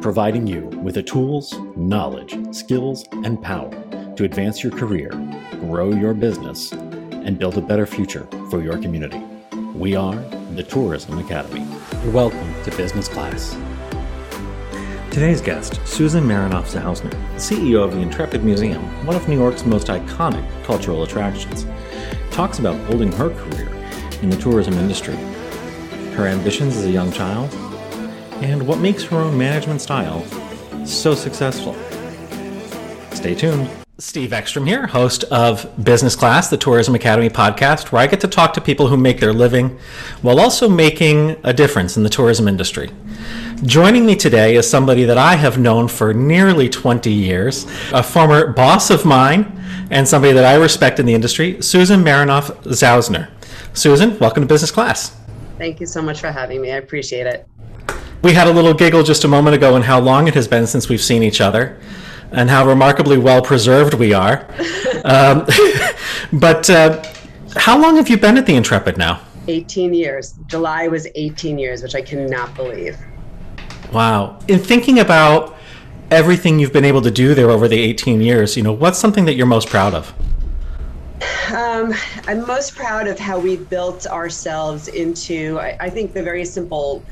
providing you with the tools, knowledge, skills, and power to advance your career, grow your business, and build a better future for your community. We are the Tourism Academy. Welcome to Business Class. Today's guest, Susan Marenoff Zausner, CEO of the Intrepid Museum, one of New York's most iconic cultural attractions, talks about building her career in the tourism industry, her ambitions as a young child, and what makes her own management style so successful. Stay tuned. Steve Ekstrom here, host of Business Class, the Tourism Academy podcast, where I get to talk to people who make their living while also making a difference in the tourism industry. Joining me today is somebody that I have known for nearly 20 years, a former boss of mine, and somebody that I respect in the industry, Susan Marenoff Zausner. Susan, welcome to Business Class. Thank you so much for having me. I appreciate it. We had a little giggle just a moment ago in how long it has been since we've seen each other and how remarkably well preserved we are. um, but uh, how long have you been at the Intrepid now? 18 years. July was 18 years, which I cannot believe. Wow. In thinking about everything you've been able to do there over the 18 years, you know, what's something that you're most proud of? Um, I'm most proud of how we've built ourselves into, I, I think the very simple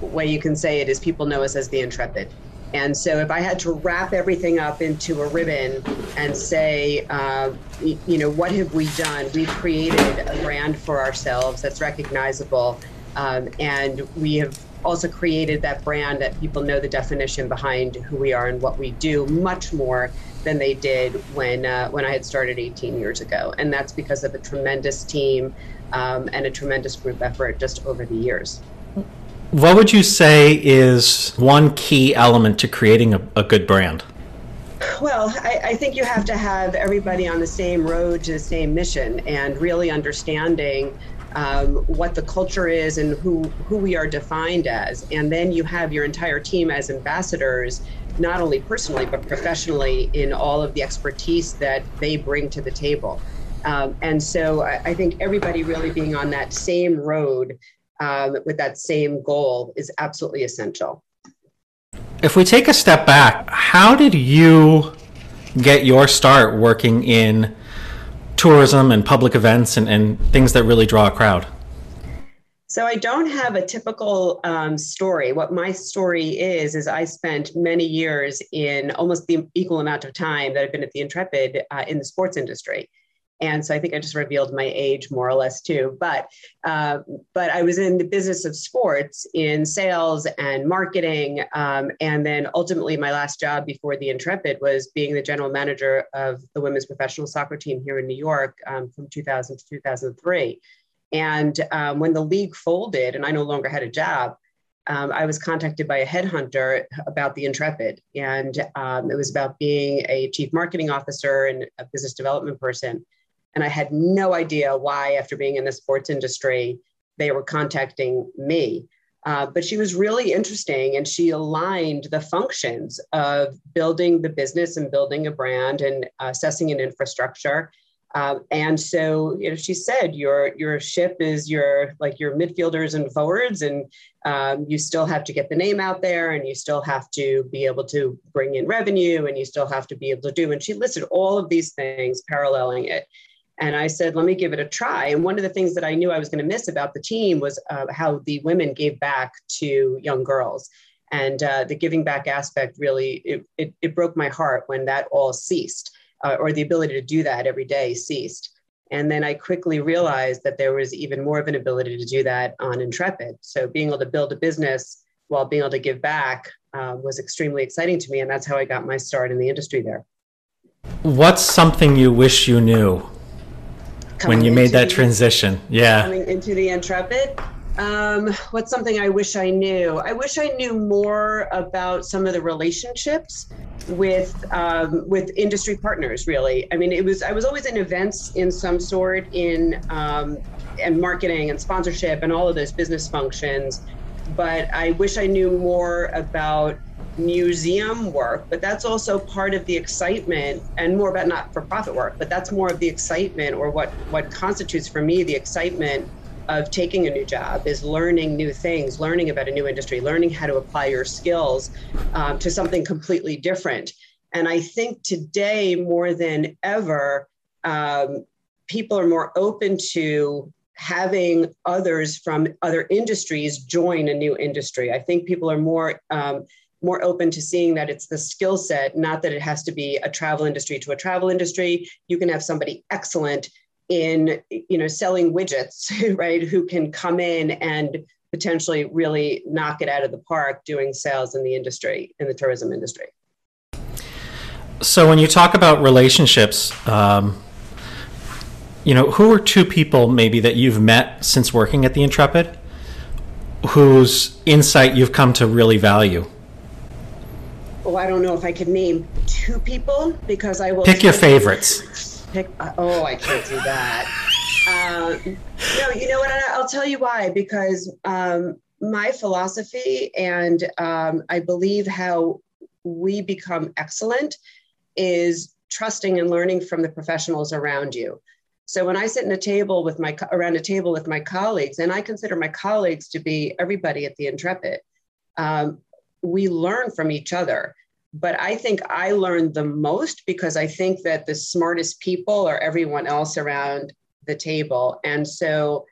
way you can say it is people know us as the Intrepid. And so, if I had to wrap everything up into a ribbon and say, uh, you know, what have we done? We've created a brand for ourselves that's recognizable, um, and we have also created that brand that people know the definition behind who we are and what we do much more than they did when uh, when I had started 18 years ago, and that's because of a tremendous team um, and a tremendous group effort just over the years. What would you say is one key element to creating a, a good brand? Well, I, I, think you have to have everybody on the same road to the same mission and really understanding um, what the culture is and who, who we are defined as. And then you have your entire team as ambassadors, not only personally, but professionally in all of the expertise that they bring to the table. Um, and so I, I think everybody really being on that same road um, with that same goal is absolutely essential. If we take a step back, how did you get your start working in tourism and public events and, and things that really draw a crowd? So I don't have a typical um, story. What my story is is I spent many years in almost the equal amount of time that I've been at the Intrepid uh, in the sports industry and so I think I just revealed my age more or less too. But uh, but I was in the business of sports in sales and marketing, um, and then ultimately my last job before the Intrepid was being the general manager of the women's professional soccer team here in New York um, from 2000 to 2003. And um, when the league folded, and I no longer had a job. Um, I was contacted by a headhunter about the Intrepid, and um, it was about being a chief marketing officer and a business development person. And I had no idea why, after being in the sports industry, they were contacting me. Uh, but she was really interesting and she aligned the functions of building the business and building a brand and assessing an infrastructure. Um, and so, you know, she said your your ship is your like your midfielders and forwards, and um, you still have to get the name out there, and you still have to be able to bring in revenue, and you still have to be able to do. And she listed all of these things paralleling it. And I said, let me give it a try. And one of the things that I knew I was going to miss about the team was uh, how the women gave back to young girls. And uh, the giving back aspect really, it, it, it, broke my heart when that all ceased, uh, or the ability to do that every day ceased. And then I quickly realized that there was even more of an ability to do that on Intrepid. So being able to build a business while being able to give back uh, was extremely exciting to me. And that's how I got my start in the industry there. What's something you wish you knew when you made that the, transition. Yeah. Coming into the Intrepid. Um, what's something I wish I knew? I wish I knew more about some of the relationships with um, with industry partners. Really, I mean, it was I was always in events in some sort in um, and marketing and sponsorship and all of those business functions, but I wish I knew more about museum work, but that's also part of the excitement and more about not for profit work, but that's more of the excitement or what, what constitutes for me the excitement of taking a new job is learning new things, learning about a new industry, learning how to apply your skills um, to something completely different. And I think today, more than ever, um, people are more open to having others from other industries join a new industry. I think people are more um, more open to seeing that it's the skill set, not that it has to be a travel industry to a travel industry. You can have somebody excellent in you know selling widgets, right? Who can come in and potentially really knock it out of the park doing sales in the industry in the tourism industry. So when you talk about relationships. Um you know, who are two people maybe that you've met since working at the Intrepid whose insight you've come to really value? Oh, I don't know if I could name two people because I will pick your favorites. Pick. Oh, I can't do that. Um, no, you know what? I'll tell you why. Because um, my philosophy and um, I believe how we become excellent is trusting and learning from the professionals around you. So when I sit in a table with my around a table with my colleagues, and I consider my colleagues to be everybody at the Intrepid, um, we learn from each other. But I think I learned the most because I think that the smartest people are everyone else around the table, and so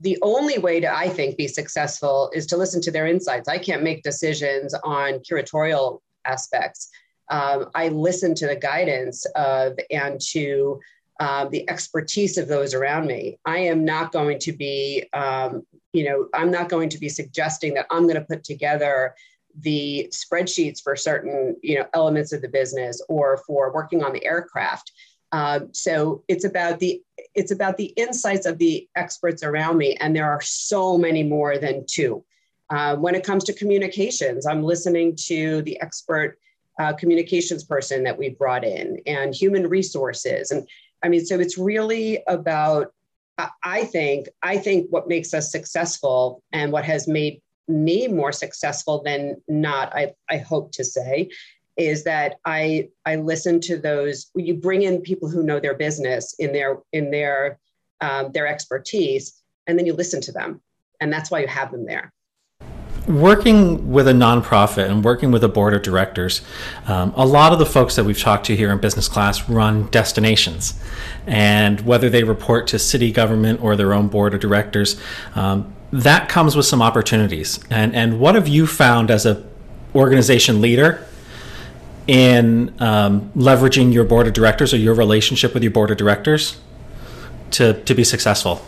the only way to i think be successful is to listen to their insights. I can't make decisions on curatorial aspects. Um, i listen to the guidance of and to um, the expertise of those around me. I am not going to be, um, you know, I'm not going to be suggesting that I'm going to put together the spreadsheets for certain, you know, elements of the business or for working on the aircraft. Um, so it's about the it's about the insights of the experts around me, and there are so many more than two. Uh, when it comes to communications, I'm listening to the expert uh, communications person that we brought in, and human resources, and I mean, so it's really about, I think, I think what makes us successful and what has made me more successful than not, I, I hope to say, is that I I listen to those. You bring in people who know their business in their in their um, their expertise, and then you listen to them, and that's why you have them there working with a nonprofit and working with a board of directors, um, a lot of the folks that we've talked to here in business class run destinations. And whether they report to city government or their own board of directors, um, that comes with some opportunities. And, and what have you found as a organization leader in um, leveraging your board of directors or your relationship with your board of directors to, to be successful?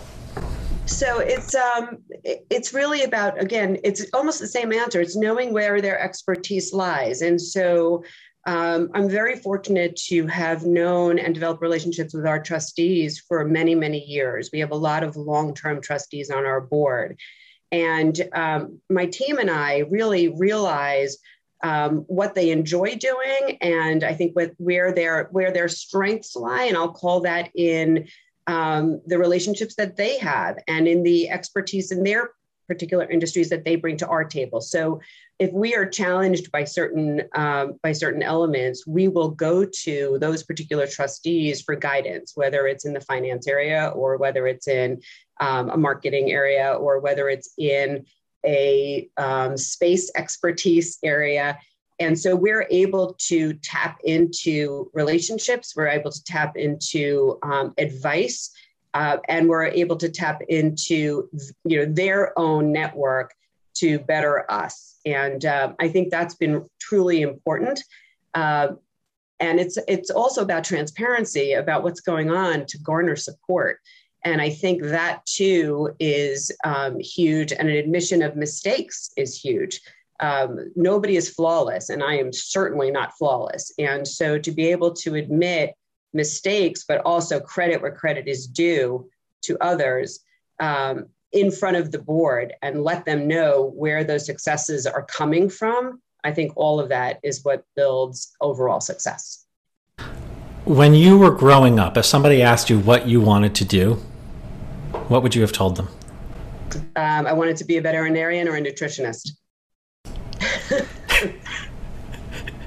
So it's um it's really about again it's almost the same answer. It's knowing where their expertise lies. And so um, i'm very fortunate to have known and developed relationships with our trustees for many many years. We have a lot of long-term trustees on our board. And um, my team and i really realize um, what they enjoy doing and i think with where their where their strengths lie. And i'll call that in um, the relationships that they have and in the expertise in their particular industries that they bring to our table. So if we are challenged by certain um, by certain elements, we will go to those particular trustees for guidance, whether it's in the finance area or whether it's in um, a marketing area or whether it's in a um, space expertise area. And so we're able to tap into relationships, we're able to tap into um, advice, uh, and we're able to tap into you know their own network to better us. And uh, I think that's been truly important. Uh, and it's it's also about transparency about what's going on to garner support. And I think that too is um, huge, and an admission of mistakes is huge um, nobody is flawless, and I am certainly not flawless. And so to be able to admit mistakes, but also credit where credit is due to others um, in front of the board and let them know where those successes are coming from, I think all of that is what builds overall success. When you were growing up, if somebody asked you what you wanted to do, what would you have told them? Um, I wanted to be a veterinarian or a nutritionist.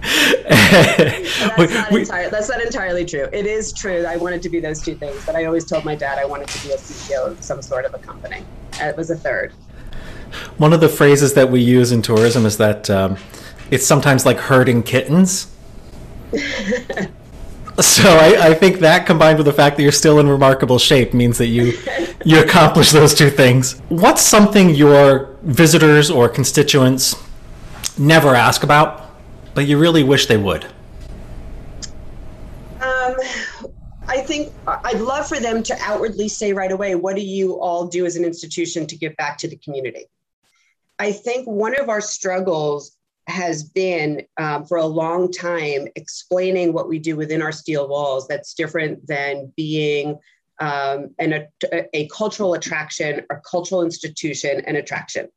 That's, not entirely, that's not entirely true. It is true. I wanted to be those two things, but I always told my dad I wanted to be a CEO of some sort of a company. It was a third. One of the phrases that we use in tourism is that um, it's sometimes like herding kittens. so I, I, think that combined with the fact that you're still in remarkable shape means that you you accomplish those two things. What's something your visitors or constituents never ask about, but you really wish they would? Um, I think I'd love for them to outwardly say right away, what do you all do as an institution to give back to the community? I think one of our struggles has been um, for a long time explaining what we do within our steel walls that's different than being um, an, a, a, cultural attraction or cultural institution and attraction.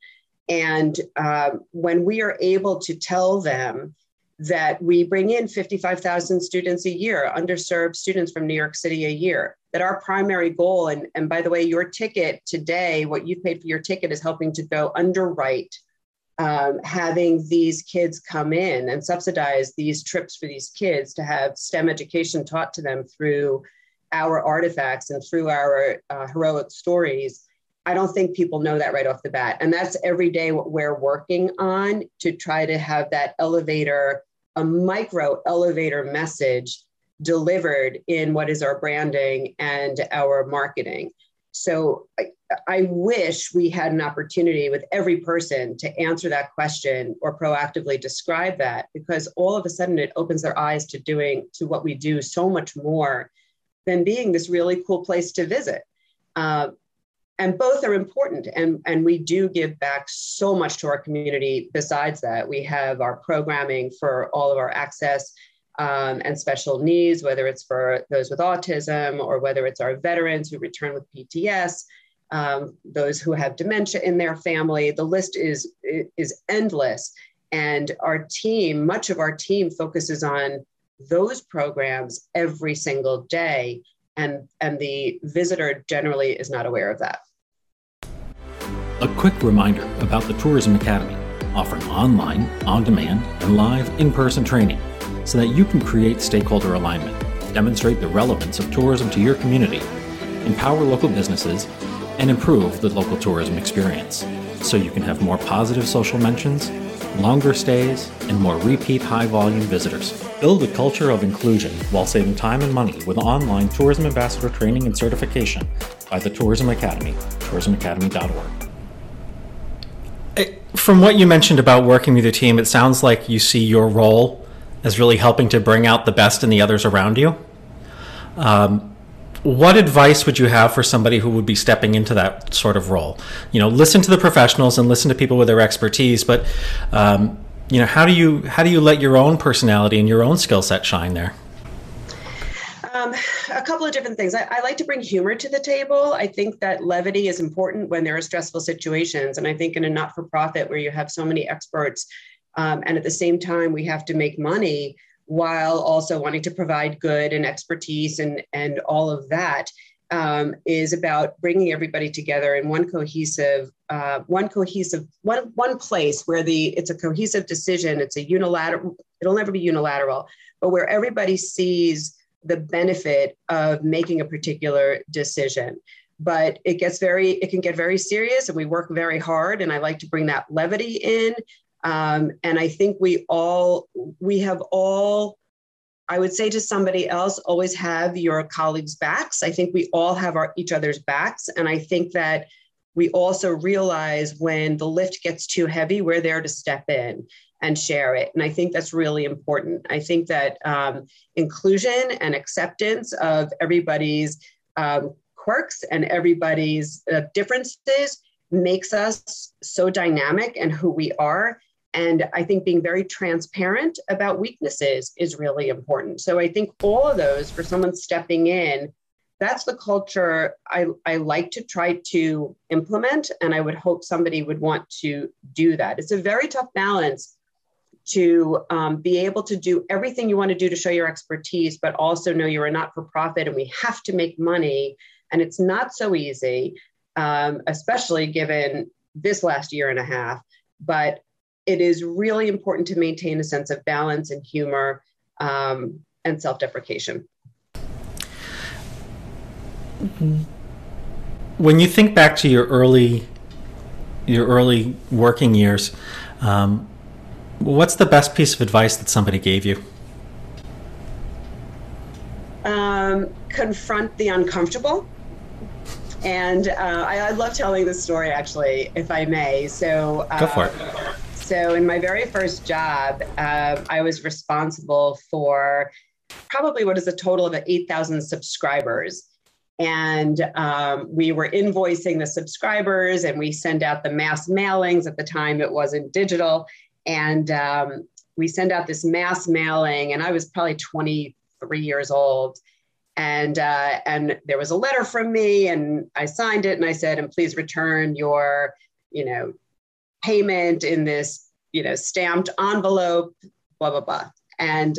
And um, when we are able to tell them that we bring in 55,000 students a year, underserved students from New York City a year, that our primary goal, and, and by the way, your ticket today, what you've paid for your ticket is helping to go underwrite um, having these kids come in and subsidize these trips for these kids to have STEM education taught to them through our artifacts and through our uh, heroic stories. I don't think people know that right off the bat. And that's every day what we're working on to try to have that elevator, a micro elevator message delivered in what is our branding and our marketing. So I, I, wish we had an opportunity with every person to answer that question or proactively describe that because all of a sudden it opens their eyes to doing to what we do so much more than being this really cool place to visit. Uh, and both are important and, and we do give back so much to our community besides that we have our programming for all of our access um, and special needs, whether it's for those with autism or whether it's our veterans who return with PTS, um, those who have dementia in their family. The list is is endless, and our team, much of our team, focuses on those programs every single day, and and the visitor generally is not aware of that. A quick reminder about the Tourism Academy, offering online, on demand, and live in person training so that you can create stakeholder alignment, demonstrate the relevance of tourism to your community, empower local businesses, and improve the local tourism experience so you can have more positive social mentions, longer stays, and more repeat high volume visitors. Build a culture of inclusion while saving time and money with online tourism ambassador training and certification by the Tourism Academy, tourismacademy.org. From what you mentioned about working with your team, it sounds like you see your role as really helping to bring out the best in the others around you. Um, what advice would you have for somebody who would be stepping into that sort of role? You know, listen to the professionals and listen to people with their expertise, but um, you know, how do you how do you let your own personality and your own skill set shine there? Um, a couple of different things. I, I, like to bring humor to the table. I think that levity is important when there are stressful situations, and I think in a not-for-profit where you have so many experts, um, and at the same time we have to make money while also wanting to provide good and expertise and, and all of that um, is about bringing everybody together in one cohesive, uh, one cohesive, one one place where the it's a cohesive decision. It's a unilateral. It'll never be unilateral, but where everybody sees the benefit of making a particular decision. But it gets very, it can get very serious, and we work very hard. And I like to bring that levity in um, and I think we all, we have all, I would say to somebody else, always have your colleagues' backs. I think we all have our each other's backs. And I think that we also realize when the lift gets too heavy, we're there to step in and share it. And I think that's really important. I think that um, inclusion and acceptance of everybody's um, quirks and everybody's uh, differences makes us so dynamic and who we are and I think being very transparent about weaknesses is really important. So I think all of those for someone stepping in, that's the culture I, I like to try to implement. And I would hope somebody would want to do that. It's a very tough balance to um, be able to do everything you want to do to show your expertise, but also know you're a not for profit and we have to make money. And it's not so easy, um, especially given this last year and a half. But it is really important to maintain a sense of balance and humor um, and self-deprecation. When you think back to your early your early working years, um, what's the best piece of advice that somebody gave you? Um, confront the uncomfortable. And uh, I, I, love telling this story, actually, if I may. So, uh, go for it. So, in my very first job, uh, I was responsible for probably what is a total of 8,000 subscribers. And um, we were invoicing the subscribers and we send out the mass mailings. At the time, it wasn't digital. And um, we send out this mass mailing, and I was probably 23 years old. And uh, and there was a letter from me, and I signed it, and I said, "And please return your, you know, payment in this, you know, stamped envelope." Blah blah blah. And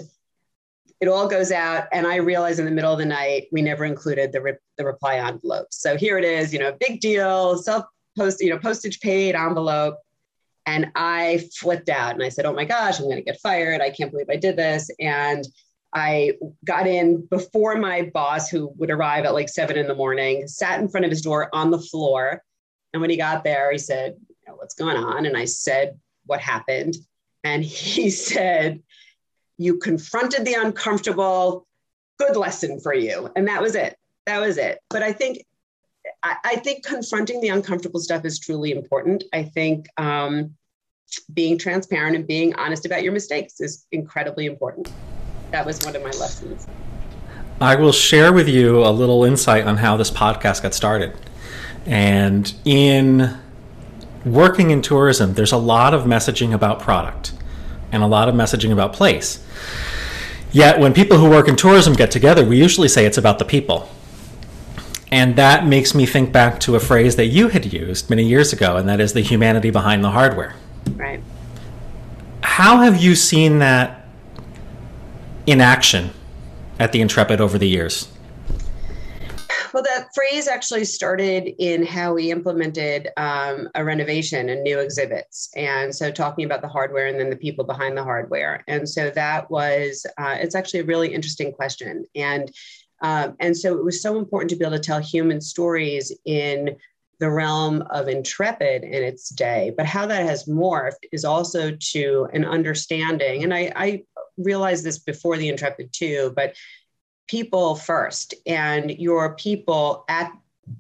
it all goes out and i realize in the middle of the night we never included the, re- the reply envelope so here it is you know big deal self post you know postage paid envelope and i flipped out and i said oh my gosh i'm going to get fired. I can't believe i did this. And i got in before my boss who would arrive at like seven in the morning sat in front of his door on the floor. And when he got there he said what's going on? And i said what happened. And he said you confronted the uncomfortable. Good lesson for you. And that was it. That was it. But i think i, I think confronting the uncomfortable stuff is truly important i think um, being transparent and being honest about your mistakes is incredibly important that was one of my lessons i will share with you a little insight on how this podcast got started and in working in tourism there's a lot of messaging about product and a lot of messaging about place. Yet, when people who work in tourism get together, we usually say it's about the people. And that makes me think back to a phrase that you had used many years ago, and that is the humanity behind the hardware. Right. How have you seen that in action at the Intrepid over the years? Well, that phrase actually started in how we implemented um, a renovation and new exhibits. And so talking about the hardware and then the people behind the hardware. And so that was, uh, it's actually a really interesting question. And um, and so it was so important to be able to tell human stories in the realm of intrepid in its day. But how that has morphed is also to an understanding. And i, I realized this before the intrepid too but people first. And your people at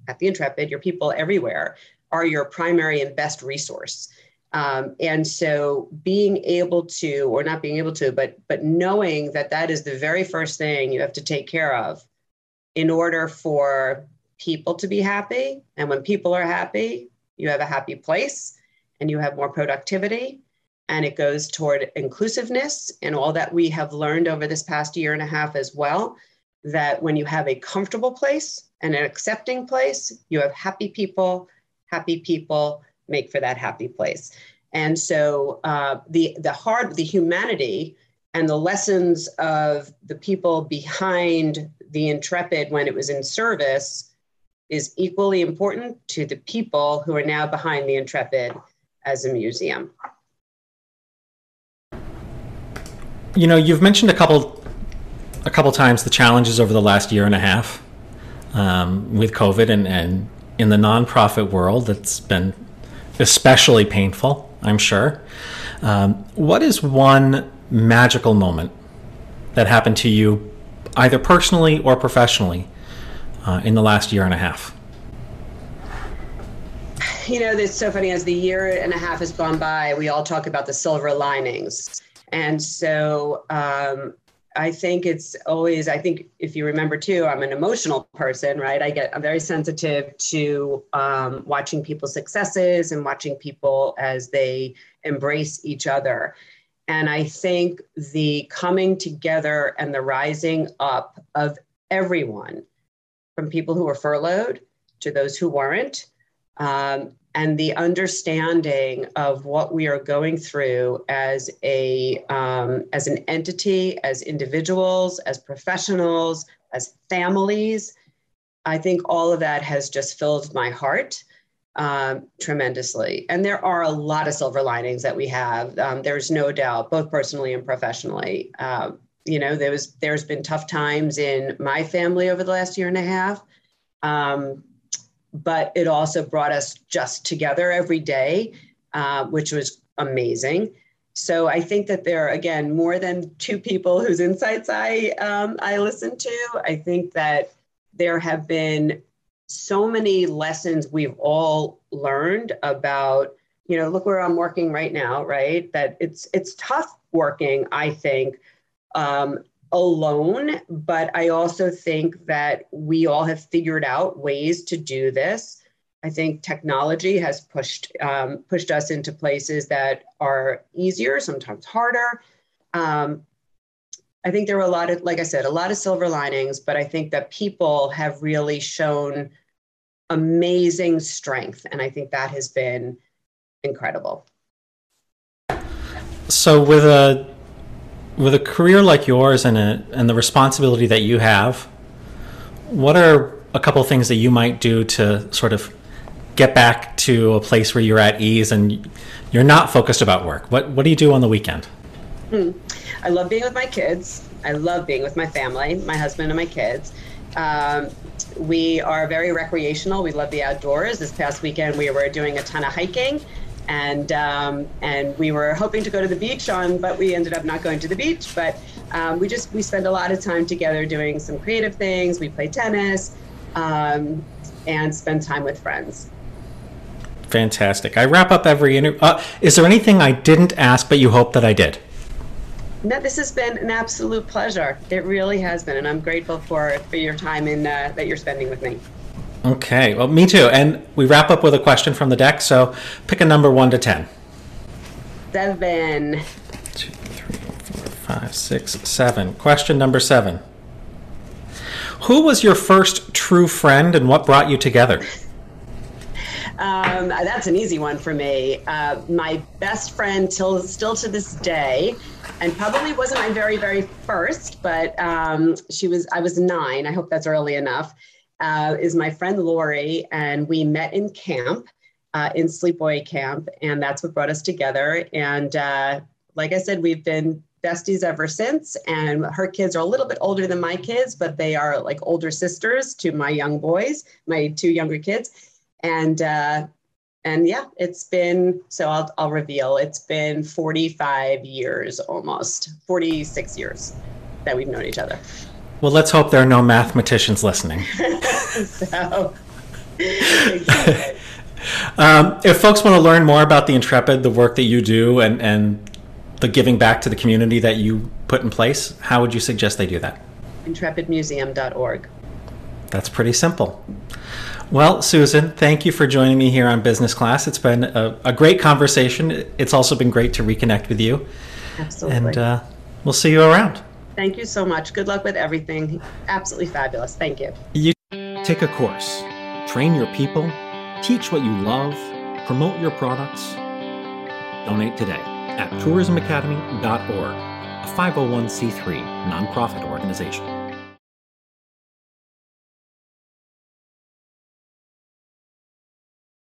at the intrepid your people everywhere are your primary and best resource um, and so being able to or not being able to but but knowing that that is the very first thing you have to take care of in order for people to be happy. And when people are happy you have a happy place and you have more productivity. And it goes toward inclusiveness and all that we have learned over this past year and a half as well that when you have a comfortable place and an accepting place, you have happy people, happy people make for that happy place. And so uh, the, the hard, the humanity and the lessons of the people behind the Intrepid when it was in service is equally important to the people who are now behind the Intrepid as a museum. You know, you've mentioned a couple a couple times the challenges over the last year and a half um, with COVID, and, and in the nonprofit world, that's been especially painful, I'm sure. Um, what is one magical moment that happened to you, either personally or professionally, uh, in the last year and a half? You know, it's so funny. As the year and a half has gone by, we all talk about the silver linings. And so um, I think it's always, I think if you remember too, I'm an emotional person, right? I get, I'm very sensitive to um, watching people's successes and watching people as they embrace each other. And I think the coming together and the rising up of everyone, from people who were furloughed to those who weren't, um, and the understanding of what we are going through as a um, as an entity, as individuals, as professionals, as families. I think all of that has just filled my heart um, tremendously. And there are a lot of silver linings that we have. Um, there's no doubt, both personally and professionally. Um, you know, there was there's been tough times in my family over the last year and a half. But it also brought us just together every day, uh, which was amazing. So I think that there are again more than two people whose insights I um, I listen to. I think that there have been so many lessons we've all learned about you know look where i'm working right now right that it's it's tough working i think um, alone but i also think that we all have figured out ways to do this I think technology has pushed um, pushed us into places that are easier, sometimes harder. Um, I think there were a lot of, like I said, a lot of silver linings, but I think that people have really shown amazing strength, and I think that has been incredible. So, with a with a career like yours and a, and the responsibility that you have, what are a couple of things that you might do to sort of get back to a place where you're at ease and you're not focused about work? What What do you do on the weekend? Hmm. I love being with my kids. I love being with my family, my husband and my kids. Um, we are very recreational. We love the outdoors. This past weekend, we were doing a ton of hiking, and um, and we were hoping to go to the beach on, but we ended up not going to the beach. But um, we just we spend a lot of time together doing some creative things. We play tennis, um, and spend time with friends. Fantastic. I wrap up every interview. Uh, is there anything I didn't ask but you hope that I did? No, this has been an absolute pleasure. It really has been, and I'm grateful for for your time in uh, that you're spending with me. Okay, well, me too. And we wrap up with a question from the deck. So pick a number one to ten. Seven. Two, three, four, five, six, seven. Question number seven. Who was your first true friend, and what brought you together? Um, that's an easy one for me. Uh, my best friend till still to this day, and probably wasn't my very very first, but um, she was. I was nine. I hope that's early enough. Uh, is my friend Lori, and we met in camp, uh, in Sleepaway Camp, and that's what brought us together. And uh, like I said, we've been besties ever since. And her kids are a little bit older than my kids, but they are like older sisters to my young boys, my two younger kids and uh, and yeah, it's been so I'll I'll reveal it's been 45 years almost 46 years that we've known each other. Well, let's hope there are no mathematicians listening. so, um, if folks want to learn more about the Intrepid, the work that you do, and and the giving back to the community that you put in place, how would you suggest they do that? Intrepidmuseum.org. That's pretty simple. Well, Susan, thank you for joining me here on Business Class. It's been a, a great conversation. It's also been great to reconnect with you. Absolutely. And uh, we'll see you around. Thank you so much. Good luck with everything. Absolutely fabulous. Thank you. You take a course, train your people, teach what you love, promote your products. Donate today at tourismacademy.org, a 501c3 nonprofit organization.